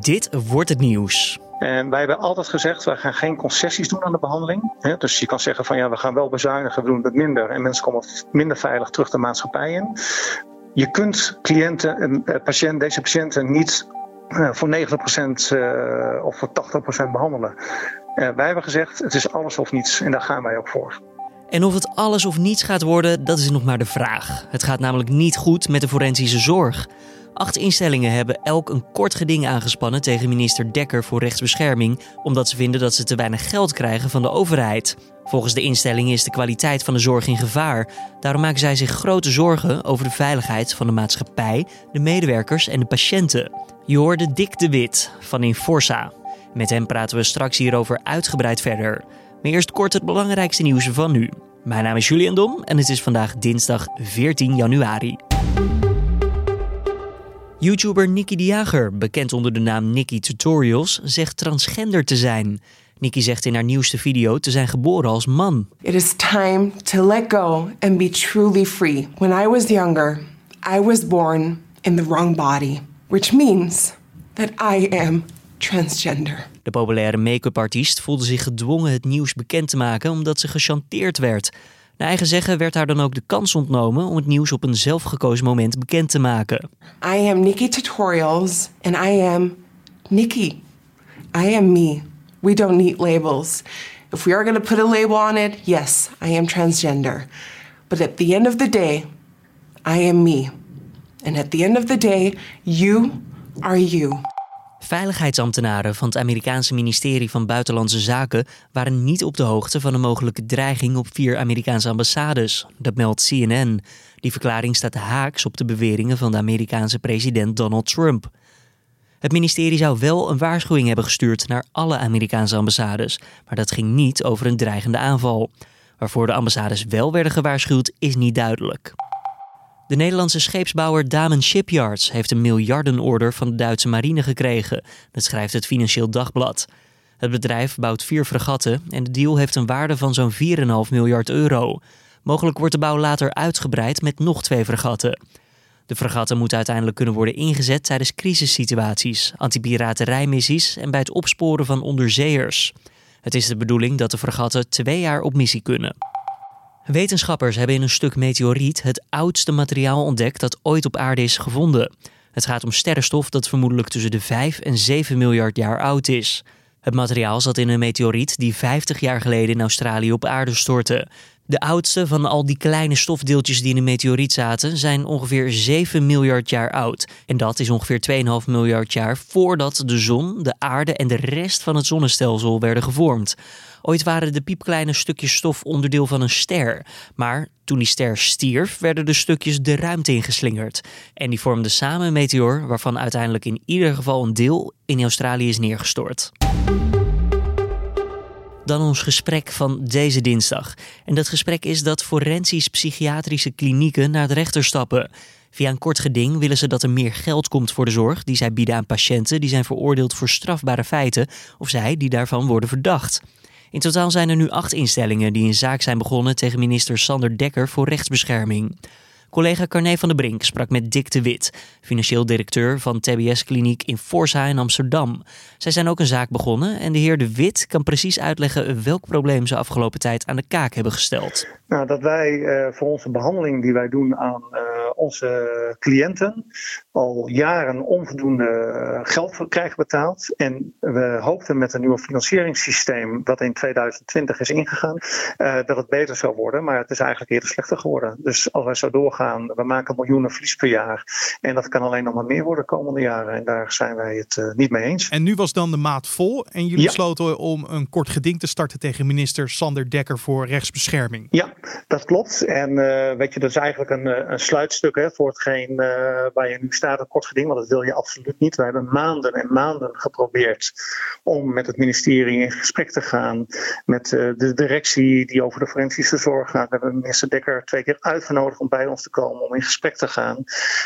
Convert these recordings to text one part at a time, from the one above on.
Dit wordt het nieuws. En wij hebben altijd gezegd, wij gaan geen concessies doen aan de behandeling. Dus je kan zeggen van ja, we gaan wel bezuinigen, we doen het minder. En mensen komen minder veilig terug de maatschappij in. Je kunt cliënten, en eh, patiënt, deze patiënten niet eh, voor 90% uh, of voor 80% behandelen. Wij hebben gezegd, het is alles of niets en daar gaan wij ook voor. En of het alles of niets gaat worden, dat is nog maar de vraag. Het gaat namelijk niet goed met de forensische zorg. Acht instellingen hebben elk een kort geding aangespannen tegen minister Dekker voor rechtsbescherming, omdat ze vinden dat ze te weinig geld krijgen van de overheid. Volgens de instellingen is de kwaliteit van de zorg in gevaar. Daarom maken zij zich grote zorgen over de veiligheid van de maatschappij, de medewerkers en de patiënten. Je hoorde Dick de Wit van Inforsa. Met hem praten we straks hierover uitgebreid verder. Maar eerst kort het belangrijkste nieuws van nu. Mijn naam is Julian Dom en het is vandaag dinsdag 14 januari. YouTuber Nicky de Jager, bekend onder de naam Nicky Tutorials, zegt transgender te zijn. Nicky zegt in haar nieuwste video te zijn geboren als man. It is time to let go and be truly free. When I was younger, I was born in the wrong body, which means that I am transgender. De populaire make-up artiest voelde zich gedwongen het nieuws bekend te maken omdat ze gechanteerd werd. Naar eigen zeggen werd haar dan ook de kans ontnomen om het nieuws op een zelfgekozen moment bekend te maken. I am Nikki Tutorials and I am Nikki. I am me. We don't need labels. If we are going to put a label on it, yes, I am transgender. But at the end of the day, I am me. And at the end of the day, you are you. Veiligheidsambtenaren van het Amerikaanse ministerie van Buitenlandse Zaken waren niet op de hoogte van een mogelijke dreiging op vier Amerikaanse ambassades. Dat meldt CNN. Die verklaring staat haaks op de beweringen van de Amerikaanse president Donald Trump. Het ministerie zou wel een waarschuwing hebben gestuurd naar alle Amerikaanse ambassades, maar dat ging niet over een dreigende aanval. Waarvoor de ambassades wel werden gewaarschuwd is niet duidelijk. De Nederlandse scheepsbouwer Damen Shipyards heeft een miljardenorder van de Duitse marine gekregen. Dat schrijft het Financieel Dagblad. Het bedrijf bouwt vier fregatten en de deal heeft een waarde van zo'n 4,5 miljard euro. Mogelijk wordt de bouw later uitgebreid met nog twee fregatten. De fregatten moeten uiteindelijk kunnen worden ingezet tijdens crisissituaties, antipiraterijmissies en bij het opsporen van onderzeeërs. Het is de bedoeling dat de fregatten twee jaar op missie kunnen. Wetenschappers hebben in een stuk meteoriet het oudste materiaal ontdekt dat ooit op aarde is gevonden. Het gaat om sterrenstof dat vermoedelijk tussen de 5 en 7 miljard jaar oud is. Het materiaal zat in een meteoriet die 50 jaar geleden in Australië op aarde stortte. De oudste van al die kleine stofdeeltjes die in een meteoriet zaten zijn ongeveer 7 miljard jaar oud. En dat is ongeveer 2,5 miljard jaar voordat de zon, de aarde en de rest van het zonnestelsel werden gevormd. Ooit waren de piepkleine stukjes stof onderdeel van een ster. Maar toen die ster stierf, werden de stukjes de ruimte ingeslingerd. En die vormden samen een meteor waarvan uiteindelijk in ieder geval een deel in Australië is neergestort. Dan ons gesprek van deze dinsdag. En dat gesprek is dat forensisch-psychiatrische klinieken naar de rechter stappen. Via een kort geding willen ze dat er meer geld komt voor de zorg die zij bieden aan patiënten die zijn veroordeeld voor strafbare feiten of zij die daarvan worden verdacht. In totaal zijn er nu acht instellingen die een zaak zijn begonnen tegen minister Sander Dekker voor rechtsbescherming. Collega Carné van der Brink sprak met Dick de Wit, financieel directeur van TBS-kliniek in Forza in Amsterdam. Zij zijn ook een zaak begonnen en de heer de Wit kan precies uitleggen welk probleem ze afgelopen tijd aan de kaak hebben gesteld. Nou, dat wij uh, voor onze behandeling die wij doen aan uh, onze cliënten al jaren onvoldoende eh, geld krijgen betaald. En we hoopten met een nieuw financieringssysteem dat in 2020 is ingegaan, uh, dat het beter zou worden. Maar het is eigenlijk eerder slechter geworden. Dus als wij zo doorgaan, we maken miljoenen verlies per jaar. En dat kan alleen nog maar meer worden de komende jaren. En daar zijn wij het uh, niet mee eens. En nu was dan de maat vol en jullie ja. besloten om een kort geding te starten tegen minister Sander Dekker voor rechtsbescherming. Ja, dat klopt. En weet je, dat is eigenlijk een, een hè, voor hetgeen waar je nu staat een kort geding, want dat wil je absoluut niet. We hebben maanden en maanden geprobeerd om met het ministerie in gesprek te gaan. Met uh, de directie die over de forensische zorg gaat. We hebben minister Dekker twee keer uitgenodigd om bij ons te komen om in gesprek te gaan.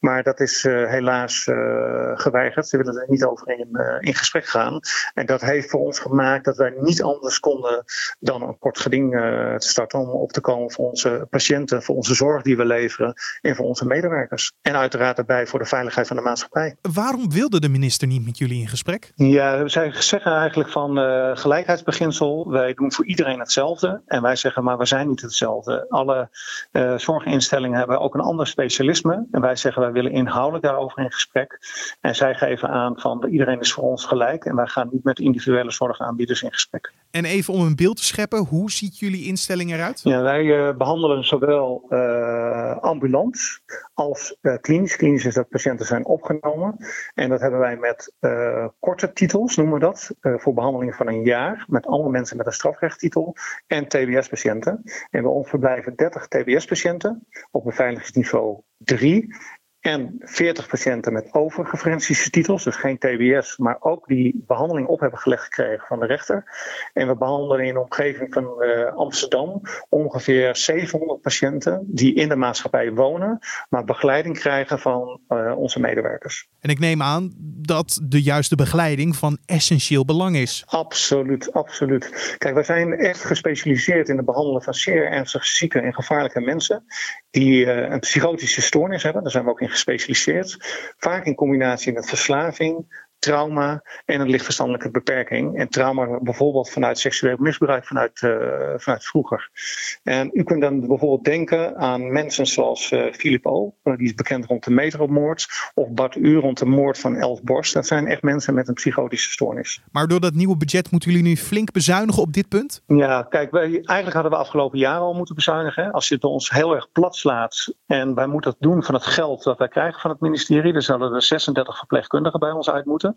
Maar dat is uh, helaas uh, geweigerd. Ze willen er niet over in, in gesprek gaan. En dat heeft voor ons gemaakt dat wij niet anders konden dan een kort geding te starten. Om op te komen voor onze patiënten, voor onze zorg die we leveren en voor onze onze medewerkers. En uiteraard daarbij voor de veiligheid van de maatschappij. Waarom wilde de minister niet met jullie in gesprek? Ja, zij zeggen eigenlijk van uh, gelijkheidsbeginsel. Wij doen voor iedereen hetzelfde. En wij zeggen maar we zijn niet hetzelfde. Alle uh, zorginstellingen hebben ook een ander specialisme. En wij zeggen wij willen inhoudelijk daarover in gesprek. En zij geven aan van iedereen is voor ons gelijk. En wij gaan niet met individuele zorgaanbieders in gesprek. En even om een beeld te scheppen, hoe ziet jullie instelling eruit? Ja, wij uh, behandelen zowel ambulant als klinisch. Klinisch is dat patiënten zijn opgenomen. En dat hebben wij met korte titels, noemen we dat, voor behandeling van een jaar. Met allemaal mensen met een strafrechttitel en TBS-patiënten. En bij ons verblijven 30 TBS-patiënten op beveiligingsniveau 3 en 40 patiënten met overige forensische titels, dus geen TBS, maar ook die behandeling op hebben gelegd gekregen van de rechter. En we behandelen in de omgeving van uh, Amsterdam ongeveer 700 patiënten die in de maatschappij wonen, maar begeleiding krijgen van uh, onze medewerkers. En ik neem aan dat de juiste begeleiding van essentieel belang is. Absoluut, absoluut. Kijk, wij zijn echt gespecialiseerd in het behandelen van zeer ernstig zieke en gevaarlijke mensen die uh, een psychotische stoornis hebben. Daar zijn we ook in gespecialiseerd. Vaak in combinatie met verslaving, trauma en een lichtverstandelijke beperking. En trauma bijvoorbeeld vanuit seksueel misbruik vanuit, uh, vanuit vroeger. En u kunt dan bijvoorbeeld denken aan mensen zoals uh, Philip O., die is bekend rond de metromoord, of Bart U rond de moord van Elf Borst. Dat zijn echt mensen met een psychotische stoornis. Maar door dat nieuwe budget moeten jullie nu flink bezuinigen op dit punt? Ja, kijk, wij, eigenlijk hadden we afgelopen jaren al moeten bezuinigen. Als je het ons heel erg plat slaat en wij moeten het doen van het geld dat wij krijgen van het ministerie, dan zouden er 36 verpleegkundigen bij ons uit moeten.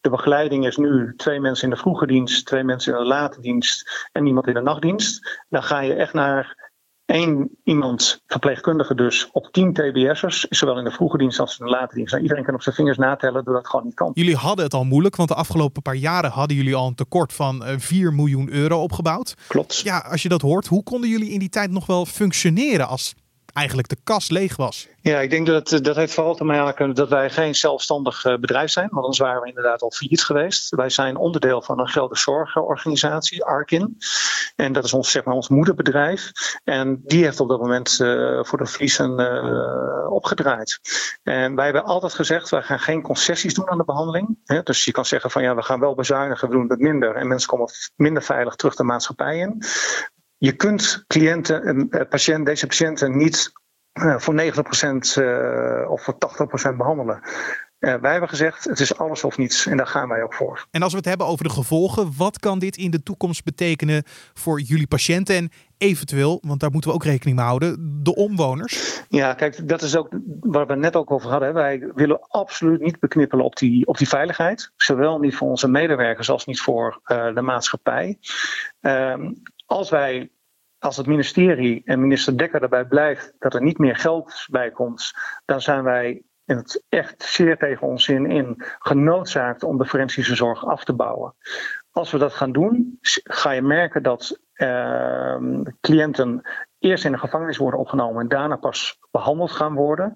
De begeleiding is nu twee mensen in de vroege dienst, twee mensen in de late dienst en iemand in de nachtdienst. Dan ga je echt naar één iemand, verpleegkundige dus, op tien TBS'ers, zowel in de vroege dienst als in de late dienst. Nou, iedereen kan op zijn vingers natellen dat dat gewoon niet kan. Jullie hadden het al moeilijk, want de afgelopen paar jaren hadden jullie al een tekort van 4 miljoen euro opgebouwd. Klopt. Ja, als je dat hoort, hoe konden jullie in die tijd nog wel functioneren als eigenlijk de kas leeg was. Ja, ik denk dat dat heeft vooral te maken dat wij geen zelfstandig bedrijf zijn. Want anders waren we inderdaad al failliet geweest. Wij zijn onderdeel van een grote zorgorganisatie, Arkin. En dat is ons, zeg maar, ons moederbedrijf. En die heeft op dat moment uh, voor de verliezen uh, opgedraaid. En wij hebben altijd gezegd, wij gaan geen concessies doen aan de behandeling. Dus je kan zeggen van ja, we gaan wel bezuinigen, we doen het minder. En mensen komen minder veilig terug de maatschappij in je kunt cliënten, patiënt, deze patiënten niet uh, voor 90% uh, of voor 80% behandelen. Wij hebben gezegd, het is alles of niets en daar gaan wij ook voor. En als we het hebben over de gevolgen, wat kan dit in de toekomst betekenen voor jullie patiënten en eventueel, want daar moeten we ook rekening mee houden, de omwoners? Ja, kijk, dat is ook waar we net ook over hadden. Wij willen absoluut niet beknippelen op die, op die veiligheid. Zowel niet voor onze medewerkers als niet voor uh, de maatschappij. Um, als wij als het ministerie en minister Dekker daarbij blijft dat er niet meer geld bij komt, dan zijn wij in het echt zeer tegen ons zin in genoodzaakt om de forensische zorg af te bouwen. Als we dat gaan doen, ga je merken dat uh, cliënten eerst in de gevangenis worden opgenomen en daarna pas behandeld gaan worden.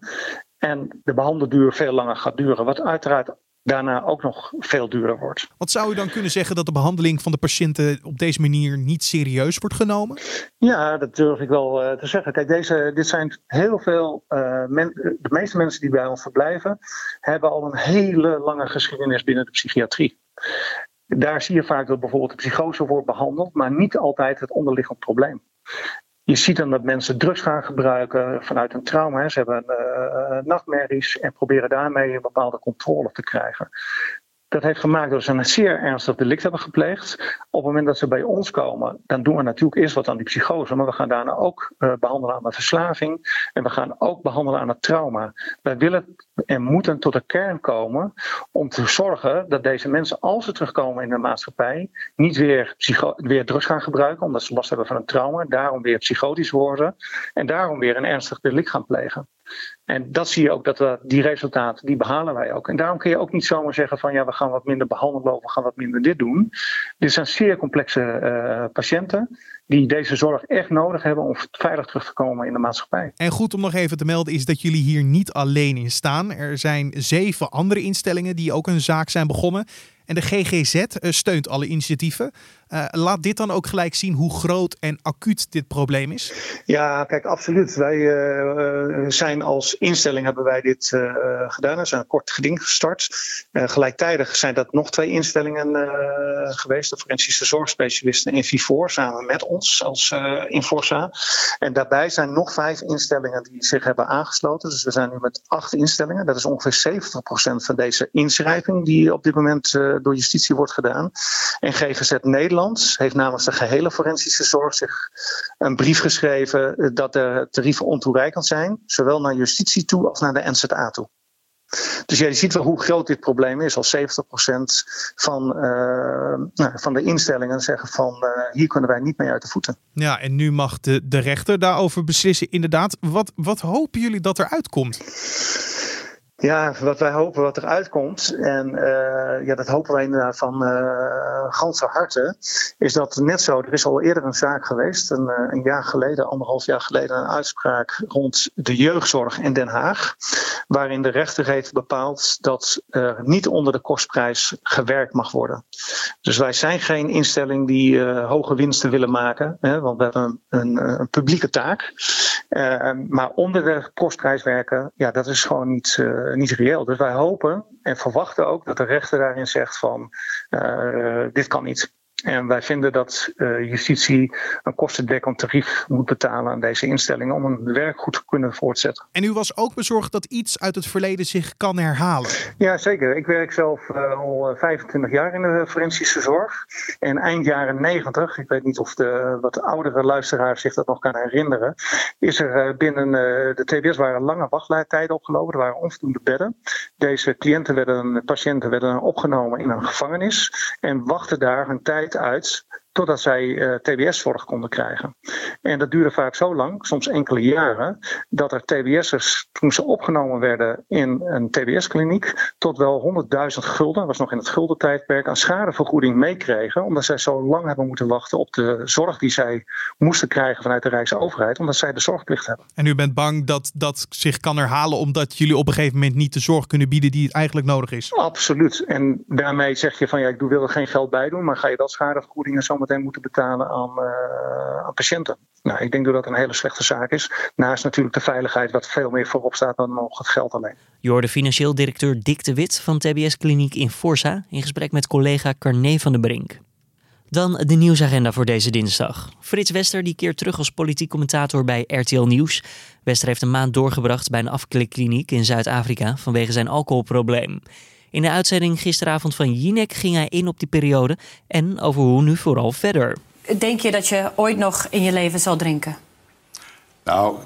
En de behandelduur veel langer gaat duren, wat uiteraard daarna ook nog veel duurder wordt. Wat zou u dan kunnen zeggen dat de behandeling van de patiënten op deze manier niet serieus wordt genomen? Ja, dat durf ik wel uh, te zeggen. Kijk, deze, dit zijn heel veel. Uh, men, de meeste mensen die bij ons verblijven, hebben al een hele lange geschiedenis binnen de psychiatrie. Daar zie je vaak dat bijvoorbeeld de psychose wordt behandeld, maar niet altijd het onderliggend probleem. Je ziet dan dat mensen drugs gaan gebruiken vanuit een trauma. Ze hebben uh, nachtmerries en proberen daarmee een bepaalde controle te krijgen. Dat heeft gemaakt dat ze een zeer ernstig delict hebben gepleegd. Op het moment dat ze bij ons komen, dan doen we natuurlijk eerst wat aan die psychose. Maar we gaan daarna ook uh, behandelen aan de verslaving. En we gaan ook behandelen aan het trauma. Wij willen en moeten tot de kern komen om te zorgen dat deze mensen, als ze terugkomen in de maatschappij, niet weer, psycho weer drugs gaan gebruiken, omdat ze last hebben van een trauma. Daarom weer psychotisch worden. En daarom weer een ernstig delict gaan plegen. En dat zie je ook, dat we, die resultaten, die behalen wij ook. En daarom kun je ook niet zomaar zeggen van ja, we gaan wat minder behandelen of we gaan wat minder dit doen. Dit zijn zeer complexe uh, patiënten die deze zorg echt nodig hebben om veilig terug te komen in de maatschappij. En goed om nog even te melden is dat jullie hier niet alleen in staan. Er zijn zeven andere instellingen die ook een zaak zijn begonnen. En de GGZ steunt alle initiatieven. Uh, laat dit dan ook gelijk zien hoe groot en acuut dit probleem is? Ja, kijk, absoluut. Wij uh, zijn als instelling hebben wij dit gedaan. Er zijn een kort geding gestart. gelijktijdig zijn dat nog twee instellingen geweest. De forensische zorgspecialisten in Vivor samen met ons als Inforsa. En daarbij zijn nog vijf instellingen die zich hebben aangesloten. Dus we zijn nu met acht instellingen. Dat is ongeveer 70% van deze inschrijving die op dit moment door justitie wordt gedaan. En GGZ Nederland heeft namens de gehele forensische zorg zich een brief geschreven eh, dat de tarieven ontoereikend zijn, zowel naar justitie toe als naar de NZA toe. Dus je ziet wel hoe groot dit probleem is. Als 70% van, uh, nou, van de instellingen zeggen van uh, hier kunnen wij niet mee uit de voeten. Ja, en nu mag de, de rechter daarover beslissen. Inderdaad, wat, wat hopen jullie dat er uitkomt? Ja, wat wij hopen wat er uitkomt, en uh, ja, dat hopen wij inderdaad van uh, ganse harte, is dat net zo, er is al eerder een zaak geweest, een, uh, een, jaar geleden, anderhalf jaar geleden, een uitspraak rond de jeugdzorg in Den Haag, waarin de rechter heeft bepaald dat er niet onder de kostprijs gewerkt mag worden. Dus wij zijn geen instelling die hoge winsten willen maken, hè, want we hebben een, een, een publieke taak. maar onder de kostprijs werken, ja, dat is gewoon niet eh, niet reëel. Dus wij hopen en verwachten ook dat de rechter daarin zegt van uh, dit kan niet. En wij vinden dat uh, justitie een kostendekkend tarief moet betalen aan deze instellingen om hun werk goed te kunnen voortzetten. En u was ook bezorgd dat iets uit het verleden zich kan herhalen? Ja, zeker. Ik werk zelf uh, al 25 jaar in de forensische zorg. En eind jaren 90, ik weet niet of de wat oudere luisteraars zich dat nog kan herinneren, is er uh, binnen de TBS waren lange wachtlijntijden opgelopen. Er waren onvoldoende bedden. Deze cliënten werden, patiënten werden opgenomen in een gevangenis en wachten daar een tijd uit totdat zij uh, eh, TBS-zorg konden krijgen. En dat duurde vaak zo lang, soms enkele jaren, dat er TBS'ers, toen ze opgenomen werden in een TBS-kliniek, tot wel 100.000 gulden, was nog in het guldentijdperk, aan schadevergoeding meekregen, omdat zij zo lang hebben moeten wachten op de zorg die zij moesten krijgen vanuit de Rijksoverheid, omdat zij de zorgplicht hebben. En u bent bang dat dat zich kan herhalen omdat jullie op een gegeven moment niet de zorg kunnen bieden die eigenlijk nodig is? Absoluut. En daarmee zeg je van ja, ik wil er geen geld bij doen, maar ga je dat schadevergoedingen zomaar meteen moeten betalen aan, uh, aan patiënten. Nou, ik denk dat dat een hele slechte zaak is. Naast natuurlijk de veiligheid, wat veel meer voorop staat dan nog het geld alleen. Je hoorde financieel directeur Dick de Wit van TBS Kliniek in Forza in gesprek met collega Carné van der Brink. Dan de nieuwsagenda voor deze dinsdag. Frits Wester die keert terug als politiek commentator bij RTL Nieuws. Wester heeft een maand doorgebracht bij een afklikkliniek in Zuid-Afrika vanwege zijn alcoholprobleem. In de uitzending gisteravond van Jinek ging hij in op die periode en over hoe nu vooral verder. Denk je dat je ooit nog in je leven zal drinken? Nou,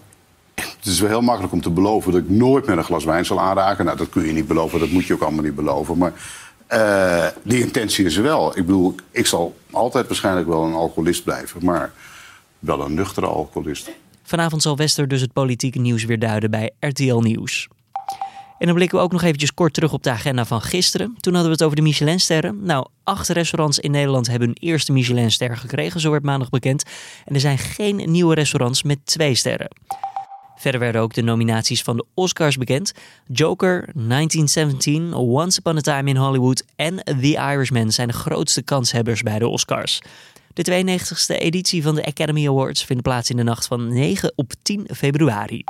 het is wel heel makkelijk om te beloven dat ik nooit meer een glas wijn zal aanraken. Nou, dat kun je niet beloven, dat moet je ook allemaal niet beloven. Maar uh, die intentie is er wel. Ik bedoel, ik zal altijd waarschijnlijk wel een alcoholist blijven, maar wel een nuchtere alcoholist. Vanavond zal Wester dus het politieke nieuws weer duiden bij RTL Nieuws. En dan blikken we ook nog eventjes kort terug op de agenda van gisteren. Toen hadden we het over de Michelinsterren. Nou, acht restaurants in Nederland hebben hun eerste Michelinster gekregen, zo werd maandag bekend. En er zijn geen nieuwe restaurants met twee sterren. Verder werden ook de nominaties van de Oscars bekend. Joker, 1917, Once Upon a Time in Hollywood en The Irishman zijn de grootste kanshebbers bij de Oscars. De 92e editie van de Academy Awards vindt plaats in de nacht van 9 op 10 februari.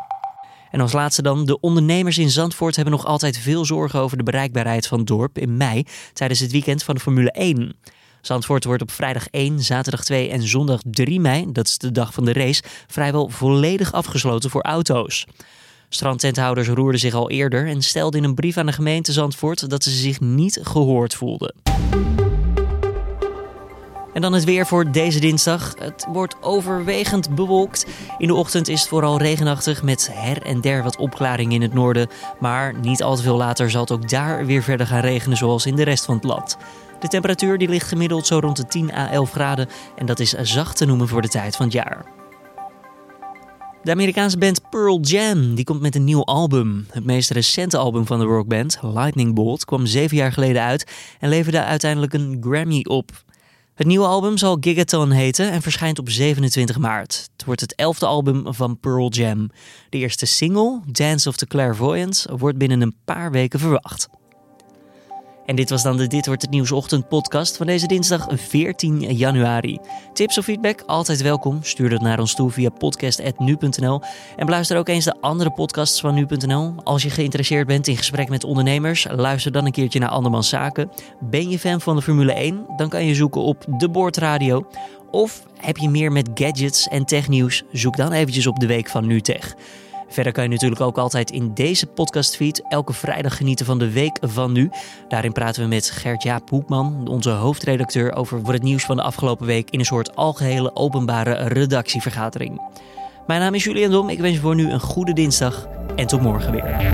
En als laatste dan, de ondernemers in Zandvoort hebben nog altijd veel zorgen over de bereikbaarheid van het dorp in mei tijdens het weekend van de Formule 1. Zandvoort wordt op vrijdag 1, zaterdag 2 en zondag 3 mei, dat is de dag van de race, vrijwel volledig afgesloten voor auto's. Strandtenthouders roerden zich al eerder en stelden in een brief aan de gemeente Zandvoort dat ze zich niet gehoord voelden. En dan het weer voor deze dinsdag. Het wordt overwegend bewolkt. In de ochtend is het vooral regenachtig met her en der wat opklaring in het noorden. Maar niet al te veel later zal het ook daar weer verder gaan regenen zoals in de rest van het land. De temperatuur die ligt gemiddeld zo rond de 10 à 11 graden en dat is zacht te noemen voor de tijd van het jaar. De Amerikaanse band Pearl Jam die komt met een nieuw album. Het meest recente album van de rockband, Lightning Bolt, kwam zeven jaar geleden uit en leverde uiteindelijk een Grammy op. Het nieuwe album zal Gigaton heten en verschijnt op 27 maart. Het wordt het elfde album van Pearl Jam. De eerste single, Dance of the Clairvoyant, wordt binnen een paar weken verwacht. En dit was dan de Dit wordt het nieuws ochtend podcast van deze dinsdag 14 januari. Tips of feedback altijd welkom. Stuur dat naar ons toe via podcast@nu.nl en beluister ook eens de andere podcasts van nu.nl. Als je geïnteresseerd bent in gesprek met ondernemers, luister dan een keertje naar Andermans Zaken. Ben je fan van de Formule 1? Dan kan je zoeken op de Boordradio. Of heb je meer met gadgets en technieuws? Zoek dan eventjes op de week van NuTech. Verder kan je natuurlijk ook altijd in deze podcastfeed elke vrijdag genieten van de Week van Nu. Daarin praten we met Gert-Jaap Hoekman, onze hoofdredacteur, over het nieuws van de afgelopen week in een soort algehele openbare redactievergadering. Mijn naam is Julian Dom, ik wens je voor nu een goede dinsdag en tot morgen weer.